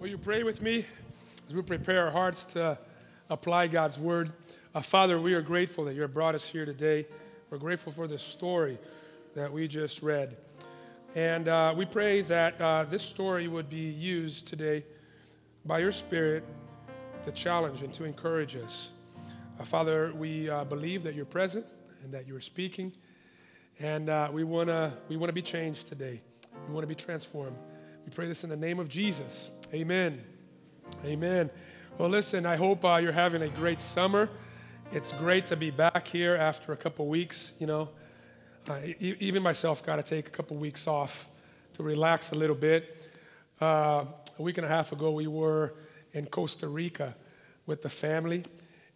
Will you pray with me as we prepare our hearts to apply God's word? Uh, Father, we are grateful that you have brought us here today. We're grateful for this story that we just read. And uh, we pray that uh, this story would be used today by your Spirit to challenge and to encourage us. Uh, Father, we uh, believe that you're present and that you're speaking. And uh, we want to we wanna be changed today, we want to be transformed. We pray this in the name of Jesus. Amen. Amen. Well, listen, I hope uh, you're having a great summer. It's great to be back here after a couple weeks. You know, uh, even myself got to take a couple weeks off to relax a little bit. Uh, a week and a half ago, we were in Costa Rica with the family.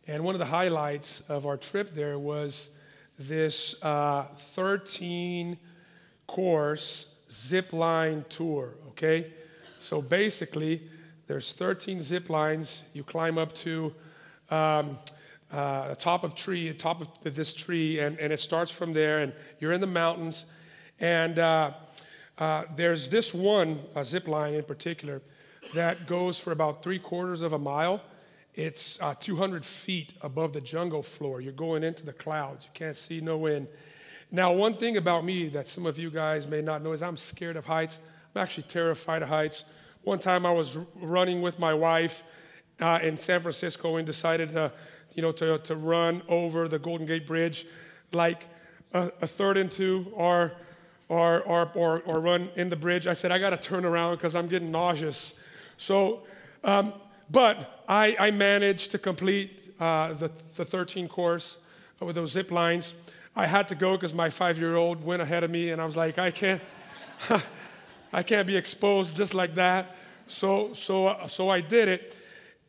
And one of the highlights of our trip there was this uh, 13 course zip line tour, okay? So basically, there's 13 zip lines. You climb up to um, uh, the top of tree, top of this tree, and, and it starts from there, and you're in the mountains. And uh, uh, there's this one zip line in particular that goes for about three quarters of a mile. It's uh, 200 feet above the jungle floor. You're going into the clouds. You can't see no wind. Now, one thing about me that some of you guys may not know is I'm scared of heights. I'm actually terrified of heights. One time I was running with my wife uh, in San Francisco and decided to, you know, to, to run over the Golden Gate Bridge like a, a third into our, our, our, or, or run in the bridge. I said, I got to turn around because I'm getting nauseous. So, um, but I, I, managed to complete uh, the, the 13 course with those zip lines. I had to go because my five year old went ahead of me, and I was like, I can't. I can't be exposed just like that. So, so, uh, so I did it.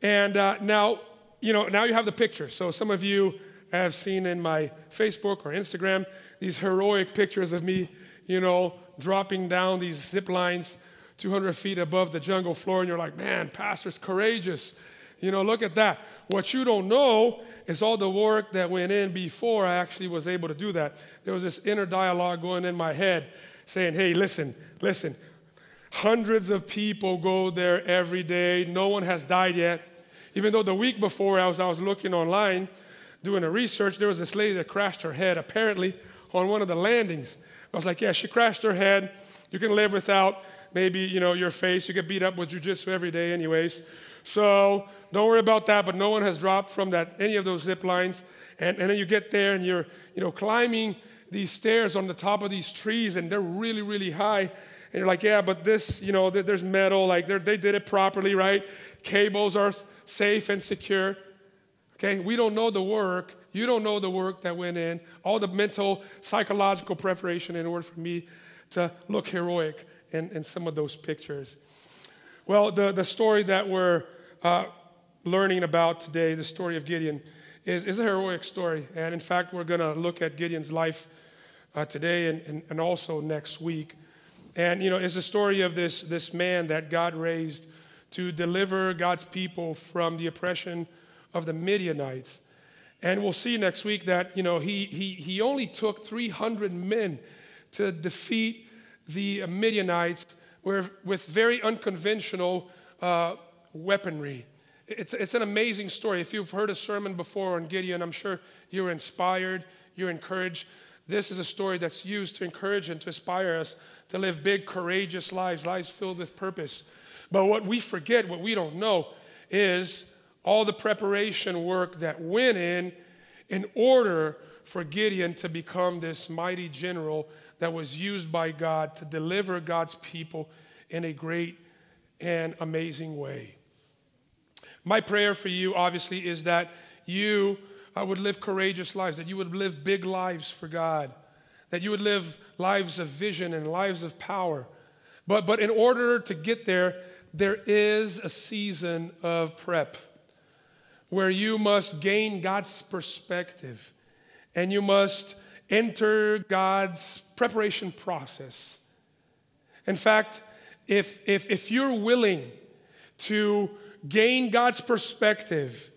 And uh, now, you know, now you have the picture. So some of you have seen in my Facebook or Instagram these heroic pictures of me, you know, dropping down these zip lines 200 feet above the jungle floor. And you're like, man, Pastor's courageous. You know, look at that. What you don't know is all the work that went in before I actually was able to do that. There was this inner dialogue going in my head saying, hey, listen, listen, Hundreds of people go there every day. No one has died yet. Even though the week before, I was, I was looking online doing a research, there was this lady that crashed her head apparently on one of the landings. I was like, yeah, she crashed her head. You can live without maybe, you know, your face. You get beat up with jujitsu every day anyways. So don't worry about that, but no one has dropped from that any of those zip lines. And, and then you get there and you're, you know, climbing these stairs on the top of these trees and they're really, really high. And you're like, yeah, but this, you know, there's metal, like they did it properly, right? Cables are safe and secure. Okay, we don't know the work. You don't know the work that went in, all the mental, psychological preparation in order for me to look heroic in, in some of those pictures. Well, the, the story that we're uh, learning about today, the story of Gideon, is, is a heroic story. And in fact, we're going to look at Gideon's life uh, today and, and, and also next week. And, you know, it's a story of this, this man that God raised to deliver God's people from the oppression of the Midianites. And we'll see next week that, you know, he, he, he only took 300 men to defeat the Midianites with very unconventional uh, weaponry. It's, it's an amazing story. If you've heard a sermon before on Gideon, I'm sure you're inspired, you're encouraged. This is a story that's used to encourage and to inspire us to live big, courageous lives, lives filled with purpose. But what we forget, what we don't know, is all the preparation work that went in in order for Gideon to become this mighty general that was used by God to deliver God's people in a great and amazing way. My prayer for you, obviously, is that you uh, would live courageous lives, that you would live big lives for God that you would live lives of vision and lives of power. But, but in order to get there, there is a season of prep where you must gain God's perspective and you must enter God's preparation process. In fact, if, if, if you're willing to gain God's perspective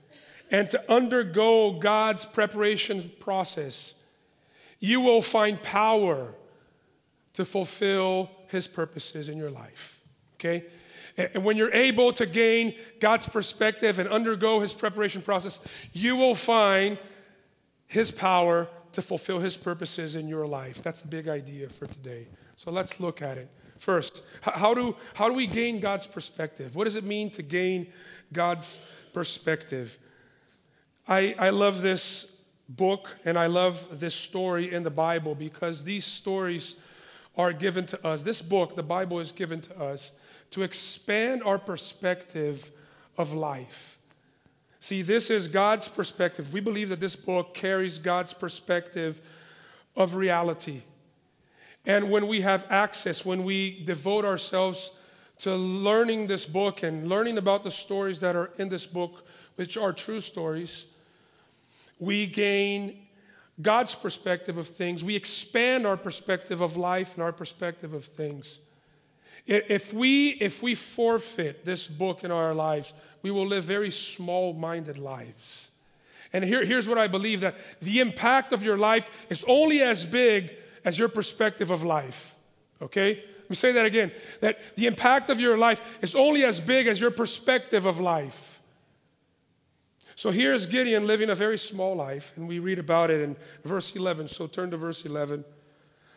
and to undergo God's preparation process, you will find power to fulfill his purposes in your life. Okay? and when you're able to gain God's perspective and undergo his preparation process, you will find his power to fulfill his purposes in your life. That's the big idea for today. So let's look at it. First, how do, how do we gain God's perspective? What does it mean to gain God's perspective? I, I love this book and I love this story in the Bible because these stories are given to us. This book, the Bible, is given to us to expand our perspective of life. See, this is God's perspective. We believe that this book carries God's perspective of reality. And when we have access, when we devote ourselves to learning this book and learning about the stories that are in this book, which are true stories, we gain God's perspective of things. We expand our perspective of life and our perspective of things. If we, if we forfeit this book in our lives, we will live very small minded lives. And here, here's what I believe that the impact of your life is only as big as your perspective of life. Okay? Let me say that again. That the impact of your life is only as big as your perspective of life. So here's Gideon living a very small life, and we read about it in verse 11. So turn to verse 11.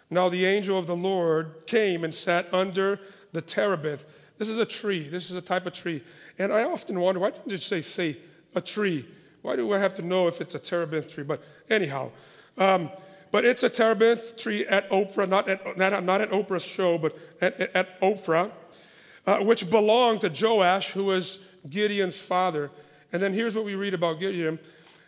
Now the angel of the Lord came and sat under the terebinth. This is a tree. This is a type of tree. And I often wonder, why didn't you say, say a tree? Why do I have to know if it's a terebinth tree? But anyhow, um, but it's a terebinth tree at Oprah, not at, not, not at Oprah's show, but at, at Ophrah, uh, which belonged to Joash, who was Gideon's father. And then here's what we read about Gideon.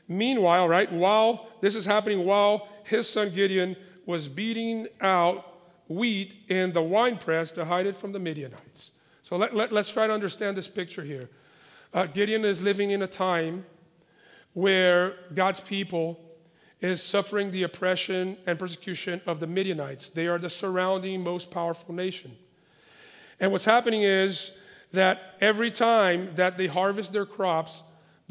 Meanwhile, right, while this is happening, while his son Gideon was beating out wheat in the winepress to hide it from the Midianites. So let, let, us try to understand this picture here. Uh, Gideon is living in a time where God's people is suffering the oppression and persecution of the Midianites. They are the surrounding most powerful nation. And what's happening is that every time that they harvest their crops,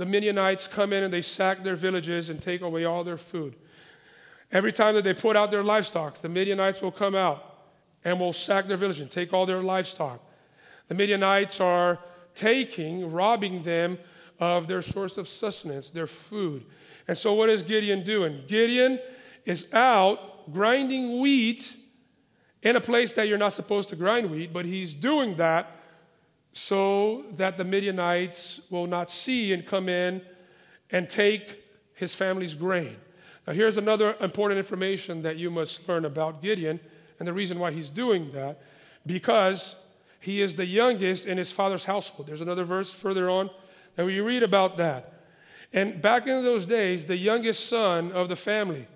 the Midianites come in and they sack their villages and take away all their food. Every time that they put out their livestock, the Midianites will come out and will sack their village and take all their livestock. The Midianites are taking, robbing them of their source of sustenance, their food. And so, what is Gideon doing? Gideon is out grinding wheat in a place that you're not supposed to grind wheat, but he's doing that so that the Midianites will not see and come in and take his family's grain. Now, here's another important information that you must learn about Gideon and the reason why he's doing that because he is the youngest in his father's household. There's another verse further on that we read about that. And back in those days, the youngest son of the family,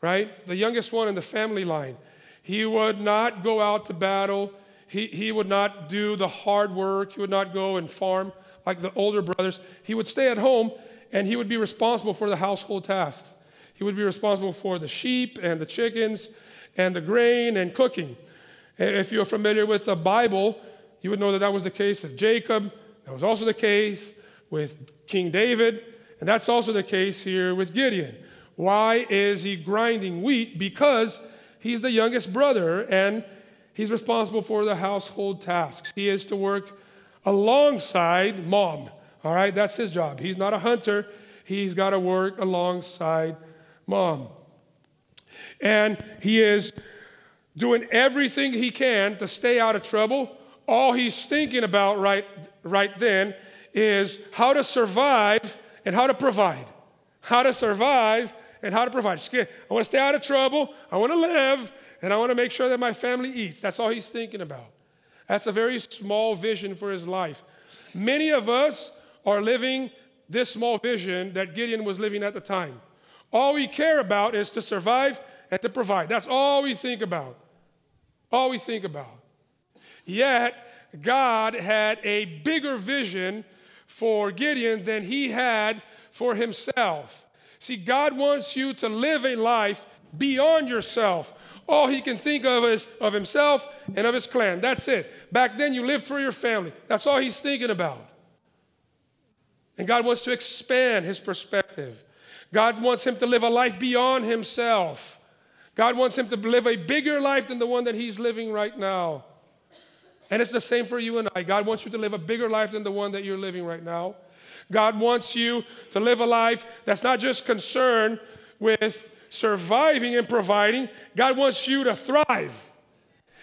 right? The youngest one in the family line, he would not go out to battle. He, he would not do the hard work. He would not go and farm like the older brothers. He would stay at home and he would be responsible for the household tasks. He would be responsible for the sheep and the chickens and the grain and cooking. If you're familiar with the Bible, you would know that that was the case with Jacob. That was also the case with King David. And that's also the case here with Gideon. Why is he grinding wheat? Because he's the youngest brother and he's responsible for the household tasks. He is to work alongside mom. All right, that's his job. He's not a hunter, he's got to work alongside mom. And he is doing everything he can to stay out of trouble. All he's thinking about right, right then is how to survive and how to provide. How to survive and how to provide. I want to stay out of trouble. I want to live, and I want to make sure that my family eats. That's all he's thinking about. That's a very small vision for his life. Many of us are living this small vision that Gideon was living at the time. All we care about is to survive and to provide. That's all we think about. All we think about. Yet, God had a bigger vision for Gideon than he had for himself. See, God wants you to live a life beyond yourself. All he can think of is of himself and of his clan. That's it. Back then, you lived for your family. That's all he's thinking about. And God wants to expand his perspective. God wants him to live a life beyond himself. God wants him to live a bigger life than the one that he's living right now. And it's the same for you and I. God wants you to live a bigger life than the one that you're living right now. God wants you to live a life that's not just concerned with surviving and providing, God wants you to thrive.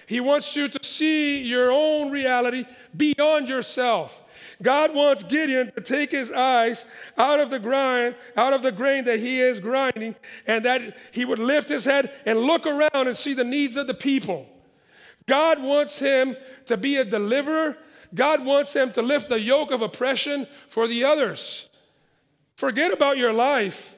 He wants you to see your own reality beyond yourself. God wants Gideon to take his eyes out of the grind, out of the grain that he is grinding, and that he would lift his head and look around and see the needs of the people. God wants him to be a deliverer. God wants him to lift the yoke of oppression for the others. Forget about your life.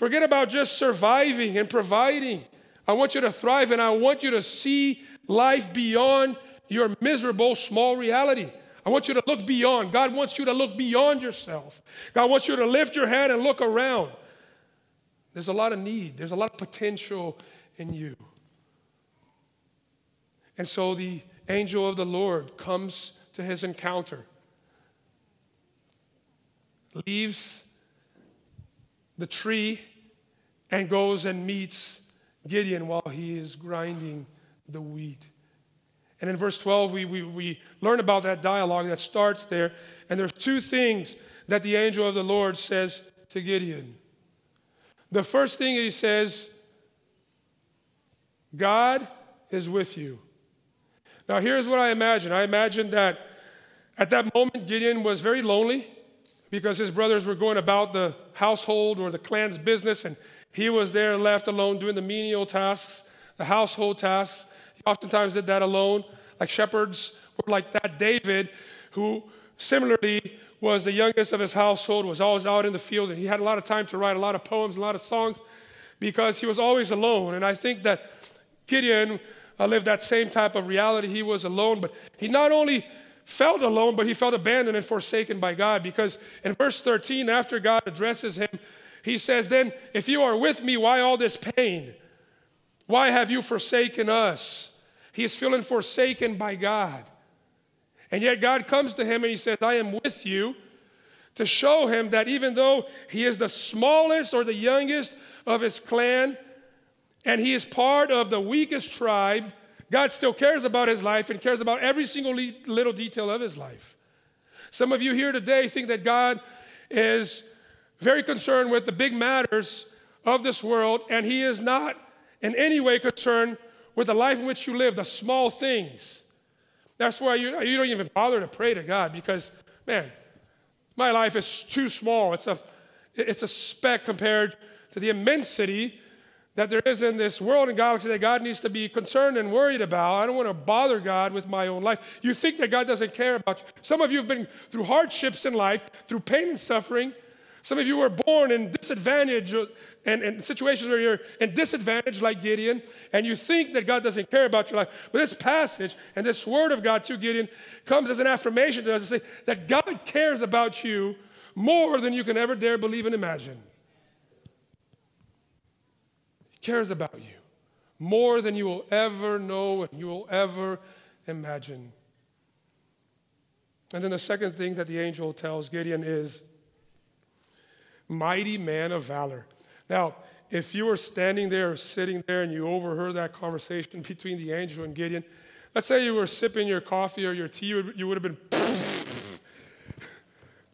Forget about just surviving and providing. I want you to thrive and I want you to see life beyond your miserable small reality. I want you to look beyond. God wants you to look beyond yourself. God wants you to lift your head and look around. There's a lot of need, there's a lot of potential in you. And so the angel of the Lord comes to his encounter, leaves the tree, and goes and meets Gideon while he is grinding the wheat. And in verse 12, we, we, we learn about that dialogue that starts there. And there's two things that the angel of the Lord says to Gideon. The first thing he says, God is with you. Now, here's what I imagine I imagine that at that moment, Gideon was very lonely because his brothers were going about the household or the clan's business, and he was there left alone doing the menial tasks, the household tasks. He oftentimes did that alone. Like shepherds were like that. David, who similarly was the youngest of his household, was always out in the field, and he had a lot of time to write a lot of poems, a lot of songs, because he was always alone. And I think that Gideon uh, lived that same type of reality. He was alone, but he not only felt alone, but he felt abandoned and forsaken by God. Because in verse 13, after God addresses him, he says, Then if you are with me, why all this pain? Why have you forsaken us? He is feeling forsaken by God. And yet God comes to him and he says, I am with you to show him that even though he is the smallest or the youngest of his clan, and he is part of the weakest tribe, God still cares about his life and cares about every single little detail of his life. Some of you here today think that God is very concerned with the big matters of this world, and he is not in any way concerned with the life in which you live, the small things. That's why you, you don't even bother to pray to God because, man, my life is too small. It's a, it's a speck compared to the immensity that there is in this world and galaxy that God needs to be concerned and worried about. I don't want to bother God with my own life. You think that God doesn't care about you. Some of you have been through hardships in life, through pain and suffering. Some of you were born in disadvantage and, and situations where you're in disadvantage, like Gideon, and you think that God doesn't care about your life. But this passage and this word of God to Gideon comes as an affirmation to us to say that God cares about you more than you can ever dare believe and imagine He cares about you more than you will ever know and you will ever imagine. And then the second thing that the angel tells Gideon is, mighty man of valor. Now, if you were standing there or sitting there and you overheard that conversation between the angel and Gideon, let's say you were sipping your coffee or your tea, you would have been,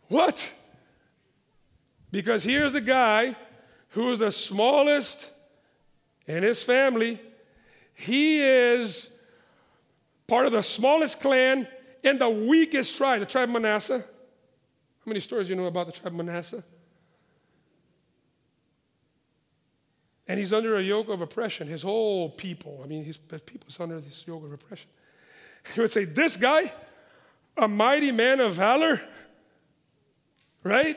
what? Because here's a guy who is the smallest in his family. He is part of the smallest clan and the weakest tribe, the tribe of Manasseh. How many stories do you know about the tribe of Manasseh? And he's under a yoke of oppression, his whole people. I mean, his people's under this yoke of oppression. He would say, This guy, a mighty man of valor, right?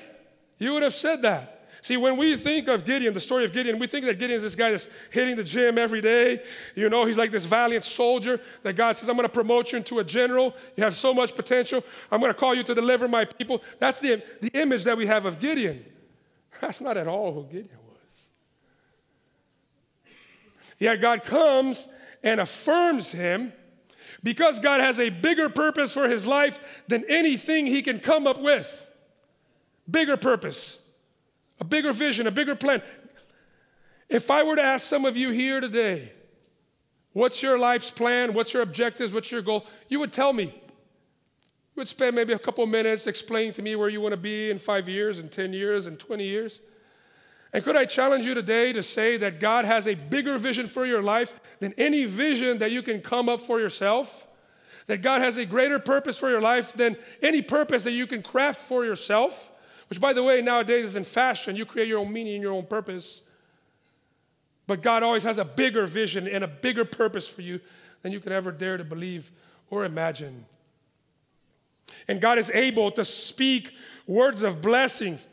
You would have said that. See, when we think of Gideon, the story of Gideon, we think that Gideon is this guy that's hitting the gym every day. You know, he's like this valiant soldier that God says, I'm going to promote you into a general. You have so much potential. I'm going to call you to deliver my people. That's the, the image that we have of Gideon. That's not at all who Gideon was. Yet God comes and affirms him because God has a bigger purpose for his life than anything he can come up with. Bigger purpose a bigger vision, a bigger plan. If I were to ask some of you here today, What's your life's plan? What's your objectives? What's your goal? You would tell me. You would spend maybe a couple minutes explaining to me where you want to be in five years, and 10 years, and 20 years. And could I challenge you today to say that God has a bigger vision for your life than any vision that you can come up for yourself? That God has a greater purpose for your life than any purpose that you can craft for yourself? Which, by the way, nowadays is in fashion. You create your own meaning and your own purpose. But God always has a bigger vision and a bigger purpose for you than you could ever dare to believe or imagine. And God is able to speak words of blessings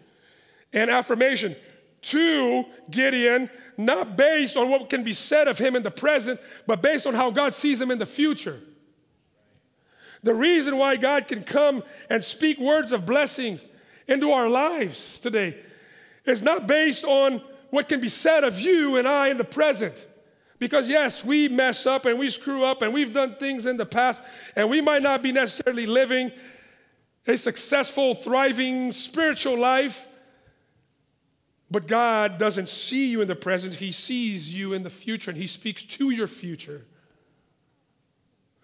and affirmation to Gideon, not based on what can be said of him in the present, but based on how God sees him in the future. The reason why God can come and speak words of blessings into our lives today is not based on what can be said of you and I in the present. Because, yes, we mess up and we screw up and we've done things in the past, and we might not be necessarily living a successful, thriving spiritual life. But God doesn't see you in the present, He sees you in the future, and He speaks to your future.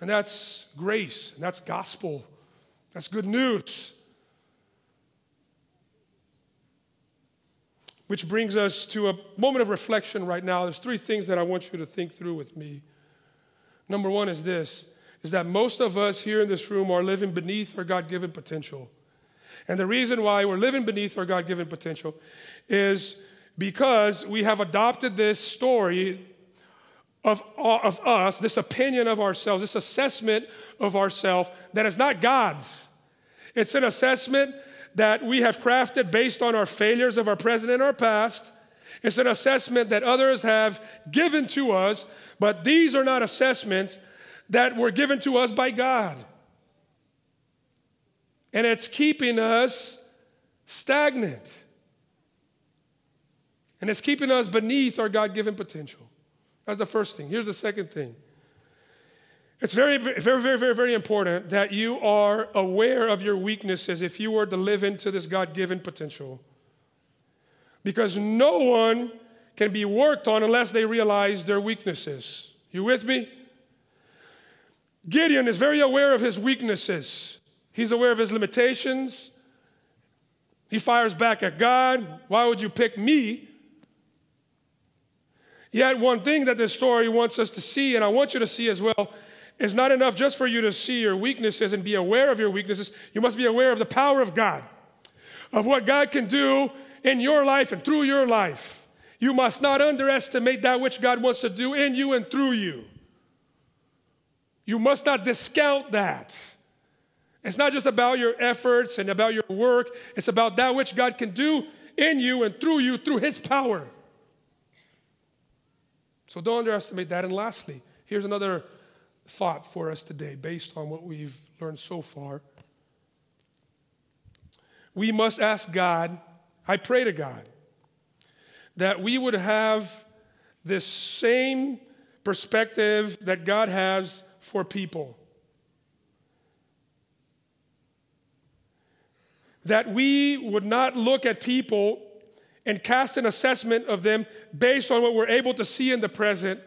And that's grace, and that's gospel, that's good news. Which brings us to a moment of reflection right now. There's three things that I want you to think through with me. Number one is this is that most of us here in this room are living beneath our God given potential. And the reason why we're living beneath our God given potential is because we have adopted this story of, of us, this opinion of ourselves, this assessment of ourselves that is not God's. It's an assessment that we have crafted based on our failures of our present and our past. It's an assessment that others have given to us, but these are not assessments that were given to us by God. And it's keeping us stagnant. And it's keeping us beneath our God given potential. That's the first thing. Here's the second thing. It's very, very, very, very, very important that you are aware of your weaknesses if you were to live into this God given potential. Because no one can be worked on unless they realize their weaknesses. You with me? Gideon is very aware of his weaknesses. He's aware of his limitations. He fires back at God. Why would you pick me? Yet, one thing that this story wants us to see, and I want you to see as well, is not enough just for you to see your weaknesses and be aware of your weaknesses. You must be aware of the power of God, of what God can do in your life and through your life. You must not underestimate that which God wants to do in you and through you. You must not discount that. It's not just about your efforts and about your work, it's about that which God can do in you and through you through His power. So don't underestimate that. And lastly, here's another thought for us today based on what we've learned so far. We must ask God, I pray to God, that we would have this same perspective that God has for people. That we would not look at people and cast an assessment of them based on what we're able to see in the present,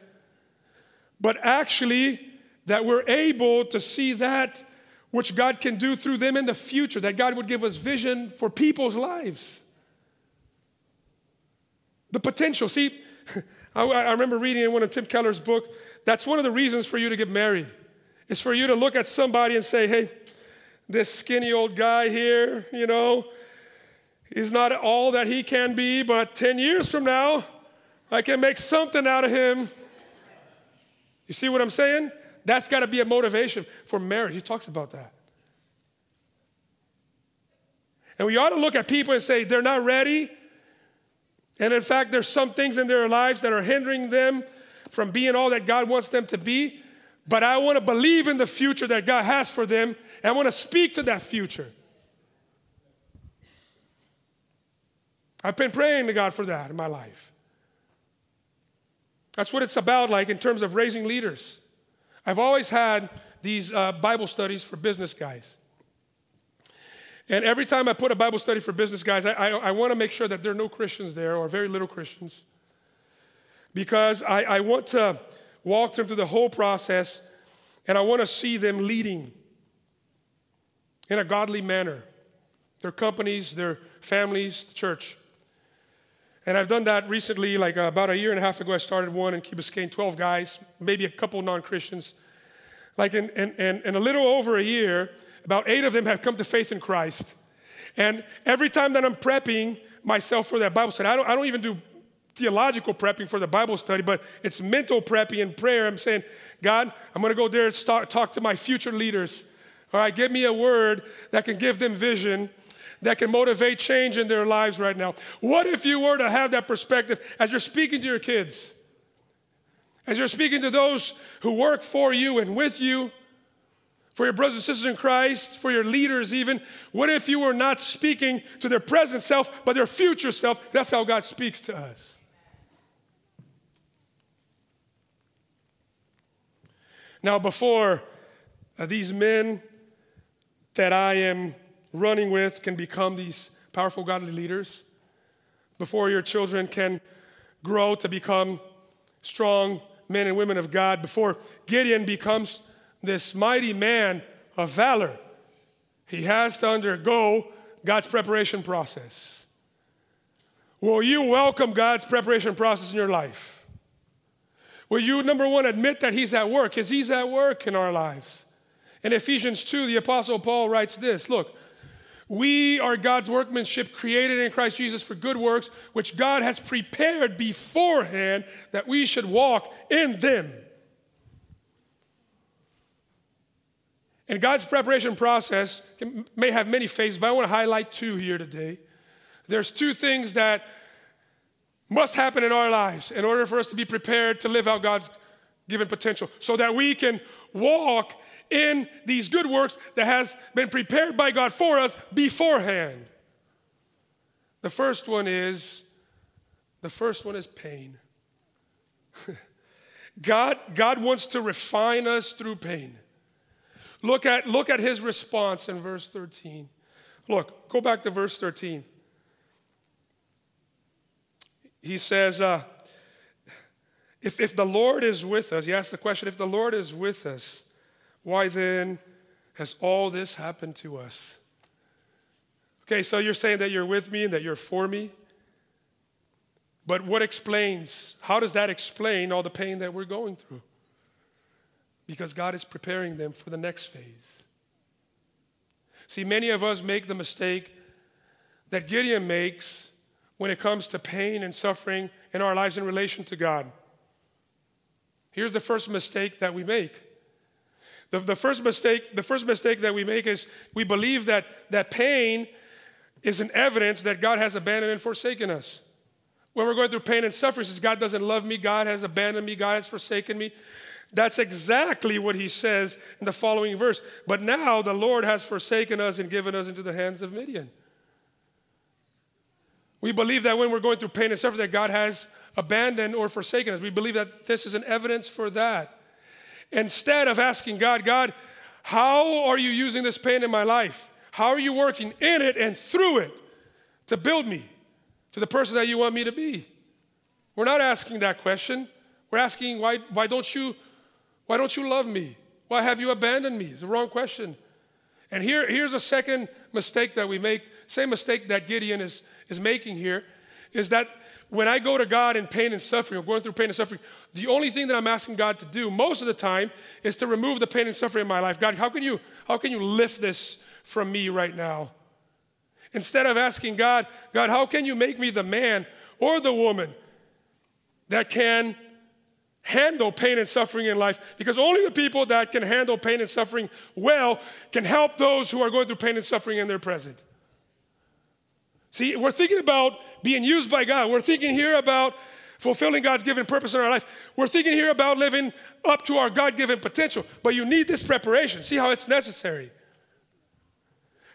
but actually that we're able to see that which God can do through them in the future, that God would give us vision for people's lives. The potential. See, I, I remember reading in one of Tim Keller's book, that's one of the reasons for you to get married, is for you to look at somebody and say, hey, this skinny old guy here, you know, he's not all that he can be, but 10 years from now, I can make something out of him. You see what I'm saying? That's got to be a motivation for marriage. He talks about that. And we ought to look at people and say, they're not ready. And in fact, there's some things in their lives that are hindering them from being all that God wants them to be. But I want to believe in the future that God has for them, I want to speak to that future. I've been praying to God for that in my life. That's what it's about, like in terms of raising leaders. I've always had these uh, Bible studies for business guys. And every time I put a Bible study for business guys, I, I, I want to make sure that there are no Christians there or very little Christians. Because I, I want to walk them through the whole process, and I want to see them leading in a godly manner their companies, their families, the church. And I've done that recently, like uh, about a year and a half ago. I started one in Key Biscayne, 12 guys, maybe a couple non Christians. Like in, in, in, in a little over a year, about eight of them have come to faith in Christ. And every time that I'm prepping myself for that Bible study, I don't, I don't even do theological prepping for the Bible study, but it's mental prepping and prayer. I'm saying, God, I'm going to go there and start, talk to my future leaders. All right, give me a word that can give them vision, that can motivate change in their lives right now. What if you were to have that perspective as you're speaking to your kids, as you're speaking to those who work for you and with you? for your brothers and sisters in Christ, for your leaders, even. What if you were not speaking to their present self, but their future self? That's how God speaks to us. Now, before uh, these men that I am running with can become these powerful godly leaders, before your children can grow to become strong men and women of God, before Gideon becomes this mighty man of valor, he has to undergo God's preparation process. Will you welcome God's preparation process in your life? Will you, number one, admit that He's at work? Because He's at work in our lives. In Ephesians 2, the Apostle Paul writes this Look, we are God's workmanship created in Christ Jesus for good works, which God has prepared beforehand that we should walk in them. And God's preparation process can, may have many phases, but I want to highlight two here today. There's two things that must happen in our lives in order for us to be prepared to live out God's given potential so that we can walk in these good works that has been prepared by God for us beforehand. The first one is the first one is pain. God, God wants to refine us through pain. Look at, look at his response in verse 13. Look, go back to verse 13. He says, uh, if, if the Lord is with us, he asks the question, if the Lord is with us, why then has all this happened to us? Okay, so you're saying that you're with me and that you're for me. But what explains, how does that explain all the pain that we're going through? because God is preparing them for the next phase. See, many of us make the mistake that Gideon makes when it comes to pain and suffering in our lives in relation to God. Here's the first mistake that we make. The, the, first mistake, the first mistake that we make is we believe that, that pain is an evidence that God has abandoned and forsaken us. When we're going through pain and suffering, says God doesn't love me, God has abandoned me, God has forsaken me. That's exactly what he says in the following verse. But now the Lord has forsaken us and given us into the hands of Midian. We believe that when we're going through pain and suffering, that God has abandoned or forsaken us. We believe that this is an evidence for that. Instead of asking God, God, how are you using this pain in my life? How are you working in it and through it to build me to the person that you want me to be? We're not asking that question. We're asking, why, why don't you why don't you love me? Why have you abandoned me? It's the wrong question. And here, here's a second mistake that we make, same mistake that Gideon is, is making here, is that when I go to God in pain and suffering, or going through pain and suffering, the only thing that I'm asking God to do most of the time is to remove the pain and suffering in my life. God, how can you, how can you lift this from me right now? Instead of asking God, God, how can you make me the man or the woman that can handle pain and suffering in life because only the people that can handle pain and suffering well can help those who are going through pain and suffering in their present. See, we're thinking about being used by God. We're thinking here about fulfilling God's given purpose in our life. We're thinking here about living up to our God given potential. But you need this preparation. See how it's necessary.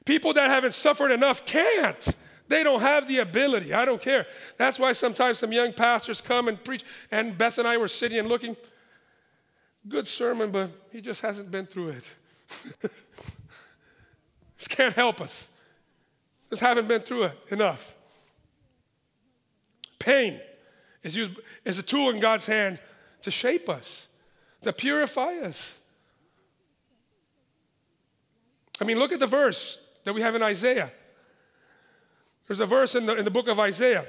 People that haven't suffered enough can't. They don't have the ability. I don't care. That's why sometimes some young pastors come and preach, and Beth and I were sitting and looking. Good sermon, but he just hasn't been through it. just can't help us. Just haven't been through it enough. Pain is used as a tool in God's hand to shape us. to purify us. I mean, look at the verse that we have in Isaiah. There's a verse in the, in the book of Isaiah.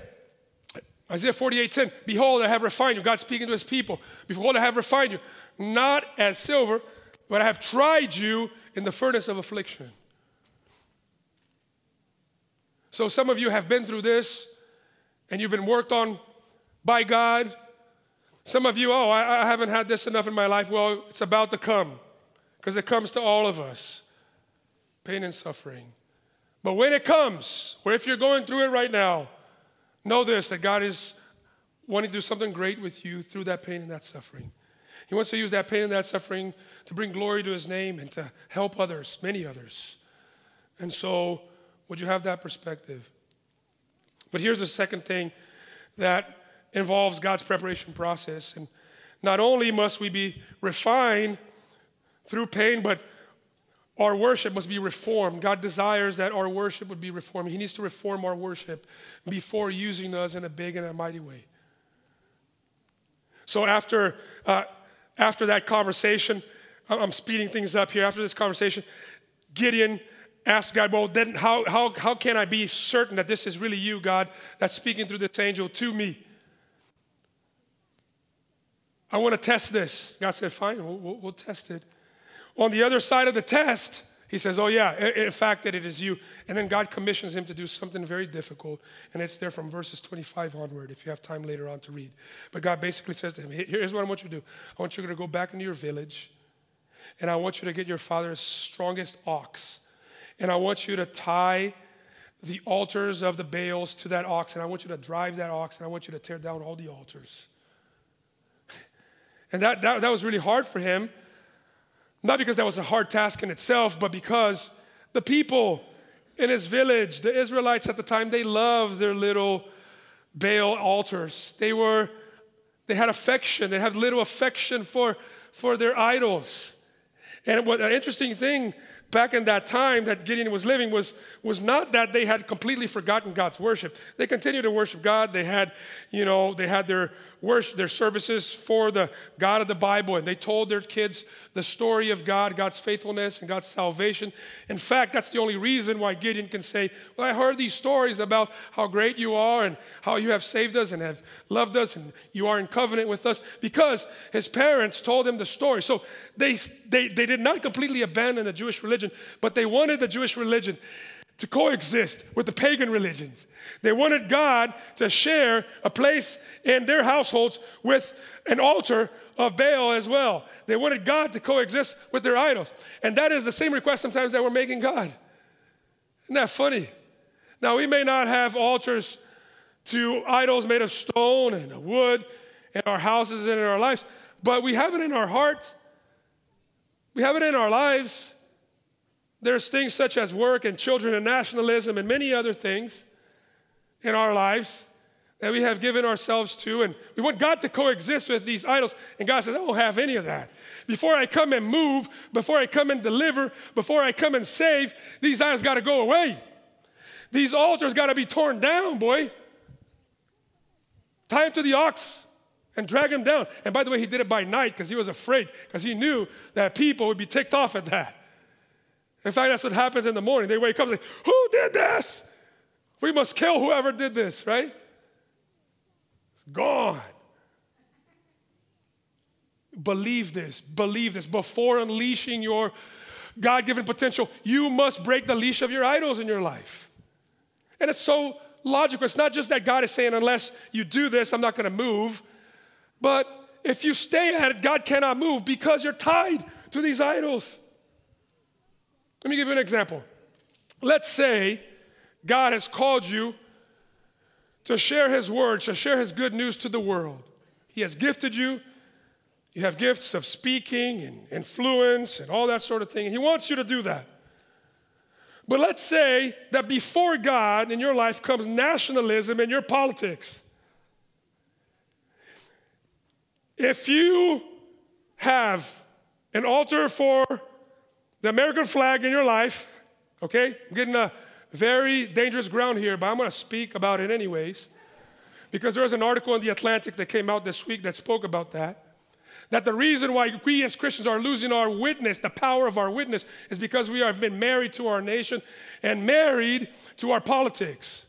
Isaiah 48 10. Behold, I have refined you. God speaking to his people. Behold, I have refined you, not as silver, but I have tried you in the furnace of affliction. So some of you have been through this and you've been worked on by God. Some of you, oh, I, I haven't had this enough in my life. Well, it's about to come because it comes to all of us pain and suffering. But when it comes, or if you're going through it right now, know this that God is wanting to do something great with you through that pain and that suffering. He wants to use that pain and that suffering to bring glory to his name and to help others, many others. And so, would you have that perspective? But here's the second thing that involves God's preparation process. And not only must we be refined through pain, but our worship must be reformed. God desires that our worship would be reformed. He needs to reform our worship before using us in a big and a mighty way. So after, uh, after that conversation, I'm speeding things up here. After this conversation, Gideon asked God, Well, then how, how, how can I be certain that this is really you, God, that's speaking through this angel to me? I want to test this. God said, Fine, we'll, we'll, we'll test it. On the other side of the test, he says, Oh, yeah, in fact, that it is you. And then God commissions him to do something very difficult. And it's there from verses 25 onward, if you have time later on to read. But God basically says to him, Here's what I want you to do I want you to go back into your village, and I want you to get your father's strongest ox. And I want you to tie the altars of the Baals to that ox, and I want you to drive that ox, and I want you to tear down all the altars. And that, that, that was really hard for him not because that was a hard task in itself, but because the people in his village, the Israelites at the time, they loved their little Baal altars. They were, they had affection, they had little affection for, for their idols. And what an interesting thing back in that time that Gideon was living was, was not that they had completely forgotten God's worship. They continued to worship God. They had, you know, they had their worship, their services for the God of the Bible, and they told their kids the story of God, God's faithfulness, and God's salvation. In fact, that's the only reason why Gideon can say, Well, I heard these stories about how great you are and how you have saved us and have loved us and you are in covenant with us, because his parents told him the story. So they, they, they did not completely abandon the Jewish religion, but they wanted the Jewish religion to coexist with the pagan religions. They wanted God to share a place in their households with an altar of Baal as well. They wanted God to coexist with their idols. And that is the same request sometimes that we're making God. Isn't that funny? Now, we may not have altars to idols made of stone and wood in our houses and in our lives, but we have it in our hearts. We have it in our lives. There's things such as work and children and nationalism and many other things in our lives that we have given ourselves to, and we want God to coexist with these idols. And God says, I don't have any of that. Before I come and move, before I come and deliver, before I come and save, these idols got to go away. These altars got to be torn down, boy. Tie him to the ox and drag him down. And by the way, he did it by night because he was afraid, because he knew that people would be ticked off at that. In fact, that's what happens in the morning. They wake up and say, Who did this? We must kill whoever did this, right? It's gone. Believe this, believe this. Before unleashing your God given potential, you must break the leash of your idols in your life. And it's so logical. It's not just that God is saying, unless you do this, I'm not going to move. But if you stay at it, God cannot move because you're tied to these idols. Let me give you an example. Let's say God has called you to share His word, to share His good news to the world. He has gifted you. You have gifts of speaking and influence and all that sort of thing. He wants you to do that. But let's say that before God in your life comes nationalism and your politics. If you have an altar for the American flag in your life, okay? I'm getting a very dangerous ground here, but I'm going to speak about it anyways. Because there was an article in The Atlantic that came out this week that spoke about that. That the reason why we as Christians are losing our witness, the power of our witness, is because we have been married to our nation and married to our politics.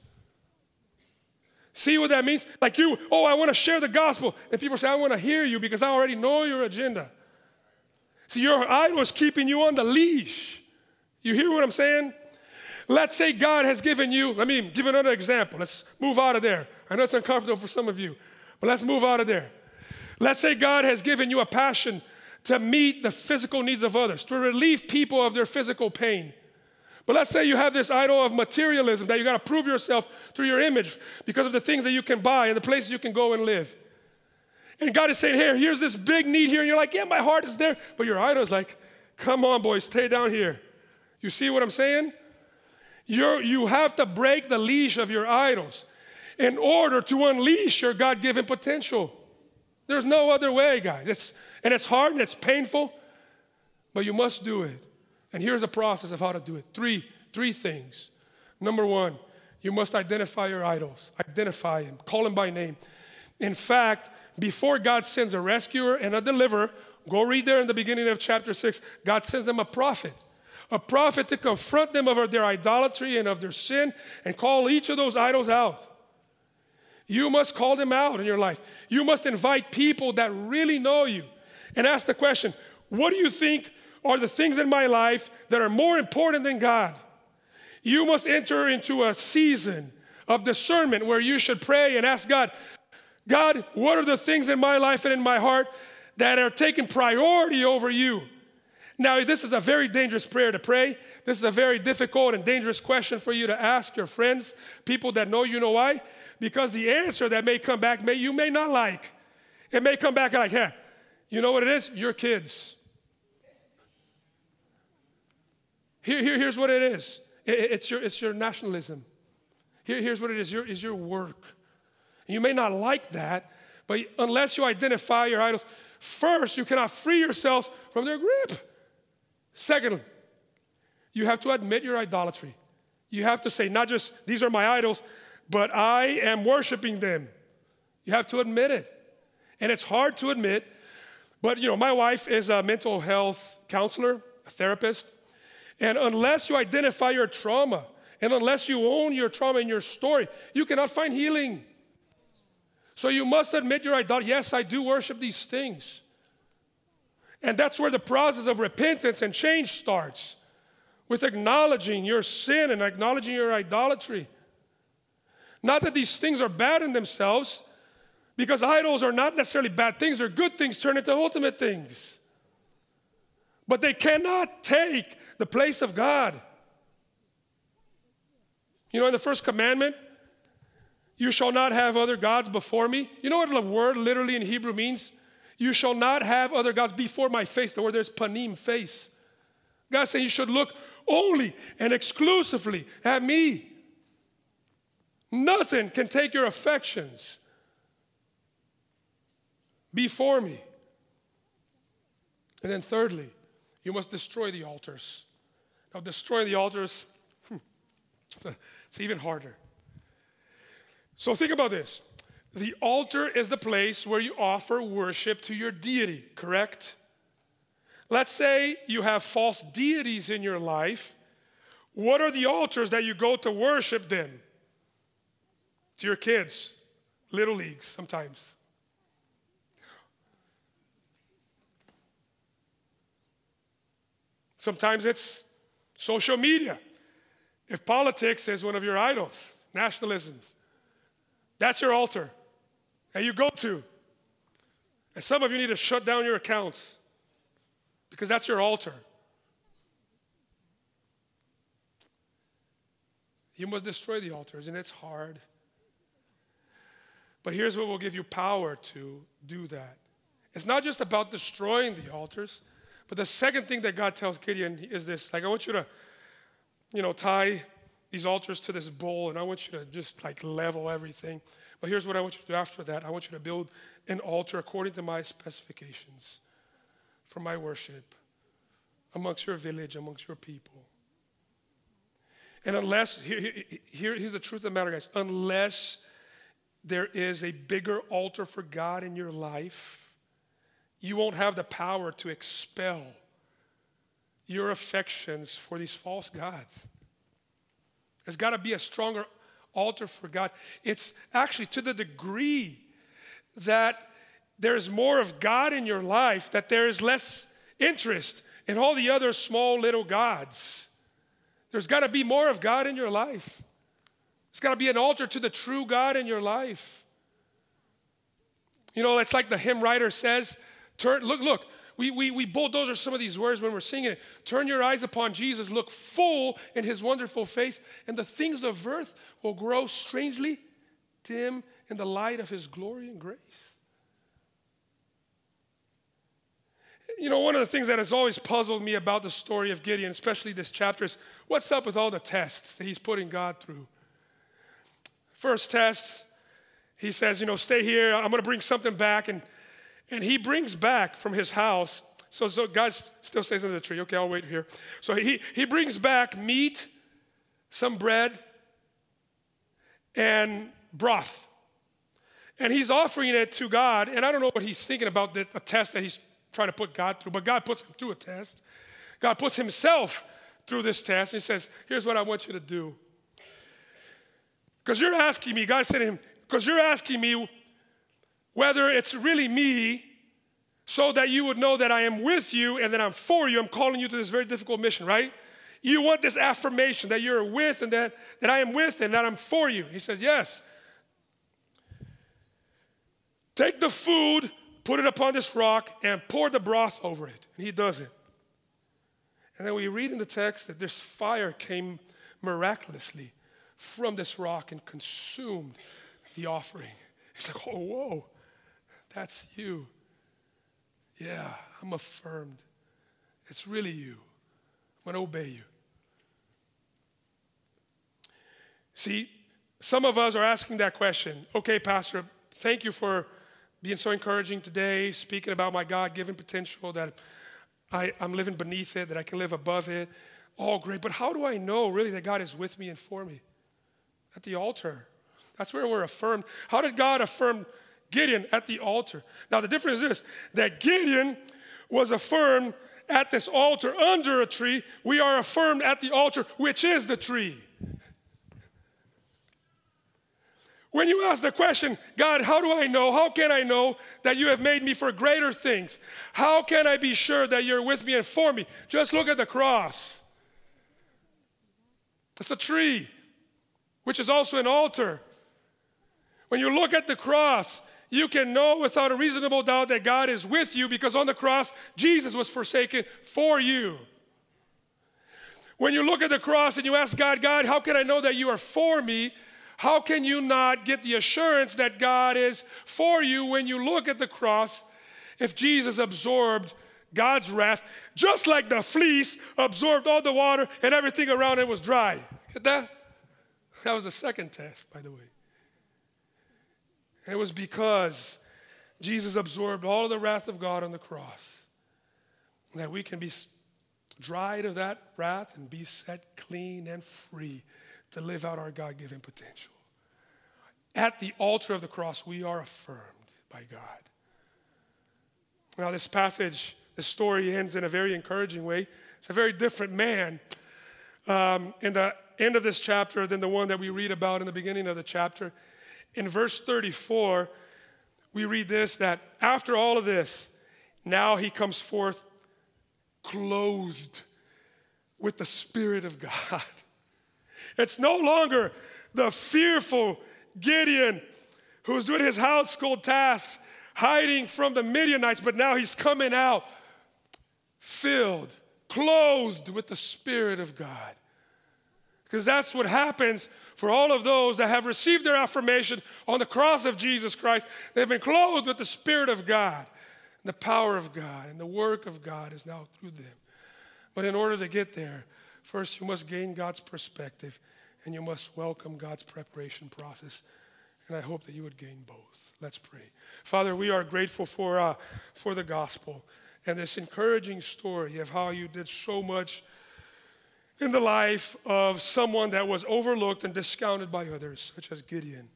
See what that means? Like you, oh, I want to share the gospel. And people say, I want to hear you because I already know your agenda. See, your idol is keeping you on the leash. You hear what I'm saying? Let's say God has given you, let me give another example. Let's move out of there. I know it's uncomfortable for some of you, but let's move out of there. Let's say God has given you a passion to meet the physical needs of others, to relieve people of their physical pain. But let's say you have this idol of materialism that you got to prove yourself through your image because of the things that you can buy and the places you can go and live. And God is saying, Here, here's this big need here. And you're like, Yeah, my heart is there. But your idol is like, Come on, boys, stay down here. You see what I'm saying? You're, you have to break the leash of your idols in order to unleash your God given potential. There's no other way, guys. It's, and it's hard and it's painful, but you must do it. And here's a process of how to do it. Three, three things. Number one, you must identify your idols. Identify them. Call them by name. In fact, before God sends a rescuer and a deliverer, go read there in the beginning of chapter 6, God sends them a prophet. A prophet to confront them of their idolatry and of their sin and call each of those idols out. You must call them out in your life. You must invite people that really know you and ask the question what do you think are the things in my life that are more important than God. You must enter into a season of discernment where you should pray and ask God, God, what are the things in my life and in my heart that are taking priority over you? Now, this is a very dangerous prayer to pray. This is a very difficult and dangerous question for you to ask your friends, people that know you know why? Because the answer that may come back, may you may not like. It may come back like, hey, you know what it is? Your kids. Here, here, here's what it is it, it's, your, it's your nationalism. Here, here's what it is your, is your work. You may not like that, but unless you identify your idols, first, you cannot free yourself from their grip. Secondly, you have to admit your idolatry. You have to say, not just these are my idols, but I am worshiping them. You have to admit it. And it's hard to admit, but you know, my wife is a mental health counselor, a therapist. And unless you identify your trauma, and unless you own your trauma and your story, you cannot find healing. So you must admit your idolatry. Yes, I do worship these things. And that's where the process of repentance and change starts with acknowledging your sin and acknowledging your idolatry. Not that these things are bad in themselves, because idols are not necessarily bad things, they're good things turned into ultimate things. But they cannot take the place of God. You know, in the first commandment, you shall not have other gods before me. You know what the word literally in Hebrew means? You shall not have other gods before my face. The word there's panim, face. God saying you should look only and exclusively at me. Nothing can take your affections before me. And then, thirdly, you must destroy the altars. Now, destroying the altars, it's even harder. So, think about this the altar is the place where you offer worship to your deity, correct? Let's say you have false deities in your life. What are the altars that you go to worship then? To your kids, little leagues sometimes. Sometimes it's Social media. If politics is one of your idols, nationalisms, that's your altar and you go to. And some of you need to shut down your accounts because that's your altar. You must destroy the altars, and it's hard. But here's what will give you power to do that it's not just about destroying the altars, but the second thing that God tells Gideon is this like, I want you to, you know, tie these altars to this bowl, and I want you to just like level everything. But here's what I want you to do after that I want you to build an altar according to my specifications for my worship amongst your village, amongst your people. And unless, here, here, here's the truth of the matter, guys, unless there is a bigger altar for God in your life, you won't have the power to expel your affections for these false gods. There's got to be a stronger altar for God. It's actually to the degree that there's more of God in your life that there is less interest in all the other small little gods. There's got to be more of God in your life. There's got to be an altar to the true God in your life. You know, it's like the hymn writer says, turn, look, look, we, we, we bulldozer some of these words when we're singing it. Turn your eyes upon Jesus, look full in his wonderful face, and the things of earth will grow strangely dim in the light of his glory and grace. You know, one of the things that has always puzzled me about the story of Gideon, especially this chapter, is what's up with all the tests that he's putting God through. First test, he says, you know, stay here, I'm gonna bring something back. And, and he brings back from his house, so, so God still stays under the tree. Okay, I'll wait here. So he, he brings back meat, some bread, and broth. And he's offering it to God. And I don't know what he's thinking about the, a test that he's trying to put God through, but God puts him through a test. God puts himself through this test. He says, Here's what I want you to do. Because you're asking me, God said to him, because you're asking me whether it's really me so that you would know that I am with you and that I'm for you. I'm calling you to this very difficult mission, right? You want this affirmation that you're with and that, that I am with and that I'm for you. He says, Yes. Take the food, put it upon this rock, and pour the broth over it. And he does it. And then we read in the text that this fire came miraculously from this rock and consumed the offering. It's like, oh, whoa, that's you. Yeah, I'm affirmed. It's really you. I'm going to obey you. See, some of us are asking that question. Okay, Pastor, thank you for being so encouraging today, speaking about my God given potential, that I, I'm living beneath it, that I can live above it. All great. But how do I know really that God is with me and for me? At the altar. That's where we're affirmed. How did God affirm Gideon at the altar? Now, the difference is this that Gideon was affirmed at this altar under a tree. We are affirmed at the altar, which is the tree. When you ask the question, God, how do I know? How can I know that you have made me for greater things? How can I be sure that you're with me and for me? Just look at the cross. It's a tree, which is also an altar. When you look at the cross, you can know without a reasonable doubt that God is with you because on the cross, Jesus was forsaken for you. When you look at the cross and you ask God, God, how can I know that you are for me? How can you not get the assurance that God is for you when you look at the cross if Jesus absorbed God's wrath, just like the fleece absorbed all the water and everything around it was dry? Get that? That was the second test, by the way. It was because Jesus absorbed all of the wrath of God on the cross that we can be dried of that wrath and be set clean and free to live out our God given potential. At the altar of the cross, we are affirmed by God. Now, this passage, the story ends in a very encouraging way. It's a very different man um, in the end of this chapter than the one that we read about in the beginning of the chapter. In verse 34, we read this that after all of this, now he comes forth clothed with the Spirit of God. It's no longer the fearful Gideon who's doing his household tasks, hiding from the Midianites, but now he's coming out filled, clothed with the Spirit of God. Because that's what happens for all of those that have received their affirmation on the cross of Jesus Christ. They've been clothed with the Spirit of God, the power of God, and the work of God is now through them. But in order to get there, first you must gain God's perspective and you must welcome God's preparation process. And I hope that you would gain both. Let's pray. Father, we are grateful for, uh, for the gospel and this encouraging story of how you did so much in the life of someone that was overlooked and discounted by others, such as Gideon.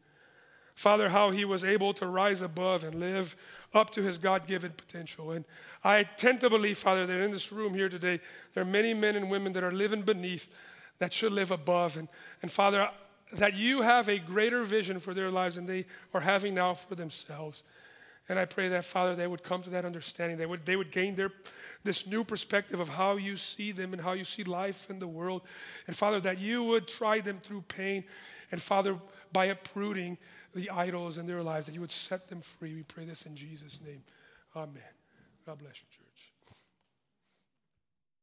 Father, how he was able to rise above and live up to his God given potential. And I tend to believe, Father, that in this room here today, there are many men and women that are living beneath that should live above. And, and Father, that you have a greater vision for their lives than they are having now for themselves. And I pray that, Father, they would come to that understanding. They would, they would gain their, this new perspective of how you see them and how you see life in the world. And, Father, that you would try them through pain. And, Father, by uprooting the idols in their lives, that you would set them free. We pray this in Jesus' name. Amen. God bless you, church.